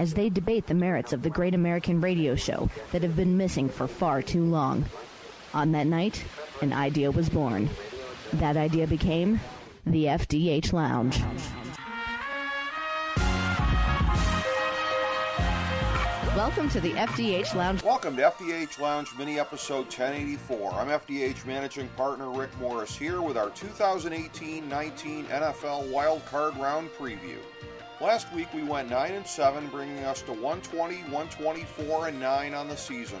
as they debate the merits of the great American radio show that have been missing for far too long. On that night, an idea was born. That idea became the FDH Lounge. Welcome to the FDH Lounge. Welcome to FDH Lounge mini episode 1084. I'm FDH managing partner Rick Morris here with our 2018 19 NFL Wild Card Round preview. Last week we went 9 and 7, bringing us to 120, 124, and 9 on the season.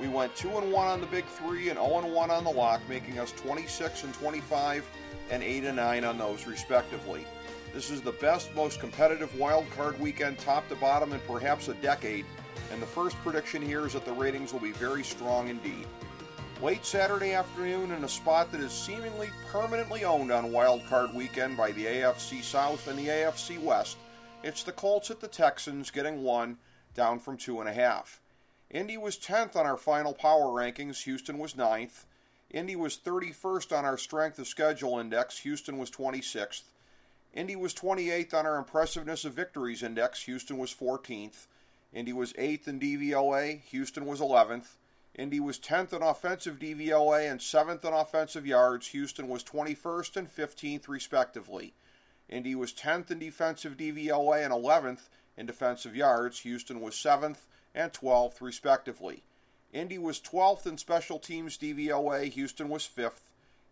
We went 2 and 1 on the Big 3 and 0 and 1 on the lock, making us 26 and 25 and 8 and 9 on those respectively. This is the best, most competitive wild card weekend top to bottom in perhaps a decade, and the first prediction here is that the ratings will be very strong indeed. Late Saturday afternoon in a spot that is seemingly permanently owned on wild card weekend by the AFC South and the AFC West, it's the Colts at the Texans getting one, down from two and a half. Indy was 10th on our final power rankings, Houston was 9th. Indy was 31st on our strength of schedule index, Houston was 26th. Indy was 28th on our impressiveness of victories index, Houston was 14th. Indy was 8th in DVOA, Houston was 11th. Indy was 10th in offensive DVOA and 7th in offensive yards, Houston was 21st and 15th respectively. Indy was 10th in defensive DVOA and 11th in defensive yards. Houston was 7th and 12th, respectively. Indy was 12th in special teams DVOA. Houston was 5th.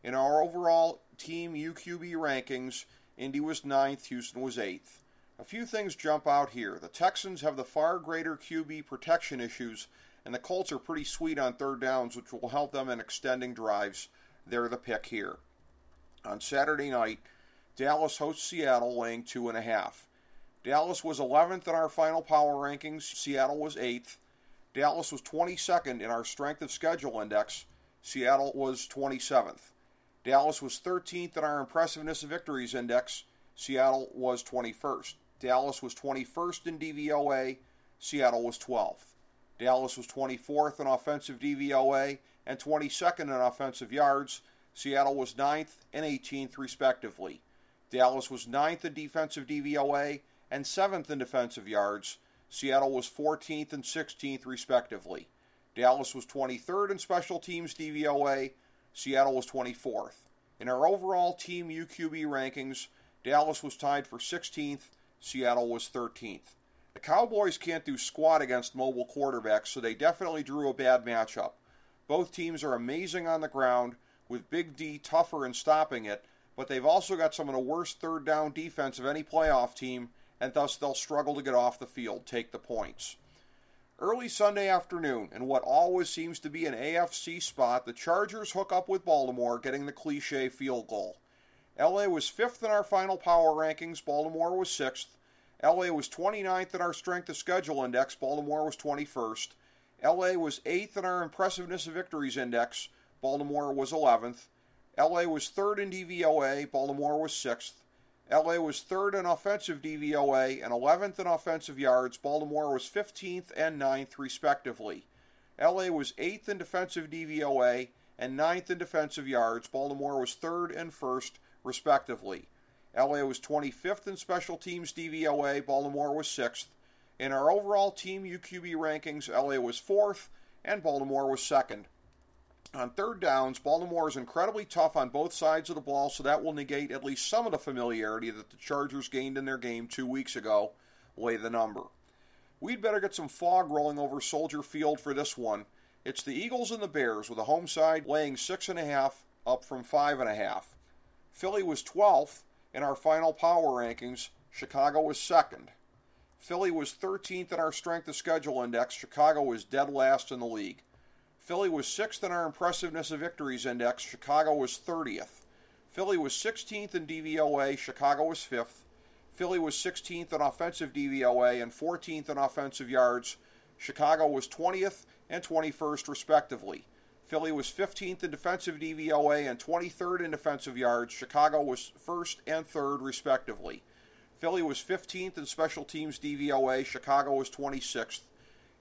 In our overall team UQB rankings, Indy was 9th, Houston was 8th. A few things jump out here. The Texans have the far greater QB protection issues, and the Colts are pretty sweet on third downs, which will help them in extending drives. They're the pick here. On Saturday night, Dallas hosts Seattle, laying two and a half. Dallas was 11th in our final power rankings. Seattle was 8th. Dallas was 22nd in our strength of schedule index. Seattle was 27th. Dallas was 13th in our impressiveness of victories index. Seattle was 21st. Dallas was 21st in DVOA. Seattle was 12th. Dallas was 24th in offensive DVOA and 22nd in offensive yards. Seattle was 9th and 18th, respectively. Dallas was ninth in defensive DVOA and 7th in defensive yards. Seattle was 14th and 16th, respectively. Dallas was 23rd in special teams DVOA. Seattle was 24th. In our overall team UQB rankings, Dallas was tied for 16th. Seattle was 13th. The Cowboys can't do squat against mobile quarterbacks, so they definitely drew a bad matchup. Both teams are amazing on the ground, with Big D tougher in stopping it, but they've also got some of the worst third down defense of any playoff team, and thus they'll struggle to get off the field, take the points. Early Sunday afternoon, in what always seems to be an AFC spot, the Chargers hook up with Baltimore, getting the cliche field goal. LA was fifth in our final power rankings, Baltimore was sixth. LA was 29th in our strength of schedule index, Baltimore was 21st. LA was 8th in our impressiveness of victories index, Baltimore was 11th. LA was third in DVOA, Baltimore was sixth. LA was third in offensive DVOA and 11th in offensive yards, Baltimore was 15th and 9th, respectively. LA was 8th in defensive DVOA and 9th in defensive yards, Baltimore was 3rd and 1st, respectively. LA was 25th in special teams DVOA, Baltimore was 6th. In our overall team UQB rankings, LA was 4th and Baltimore was 2nd. On third downs, Baltimore is incredibly tough on both sides of the ball, so that will negate at least some of the familiarity that the Chargers gained in their game two weeks ago. Lay the number. We'd better get some fog rolling over Soldier Field for this one. It's the Eagles and the Bears, with the home side laying six and a half, up from five and a half. Philly was 12th in our final power rankings. Chicago was second. Philly was 13th in our strength of schedule index. Chicago was dead last in the league. Philly was sixth in our impressiveness of victories index. Chicago was 30th. Philly was 16th in DVOA. Chicago was 5th. Philly was 16th in offensive DVOA and 14th in offensive yards. Chicago was 20th and 21st, respectively. Philly was 15th in defensive DVOA and 23rd in defensive yards. Chicago was first and third, respectively. Philly was 15th in special teams DVOA. Chicago was 26th.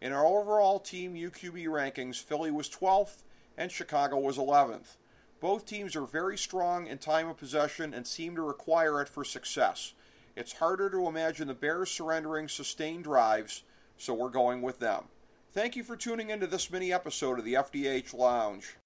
In our overall team UQB rankings, Philly was 12th and Chicago was 11th. Both teams are very strong in time of possession and seem to require it for success. It's harder to imagine the Bears surrendering sustained drives, so we're going with them. Thank you for tuning into this mini episode of the FDH Lounge.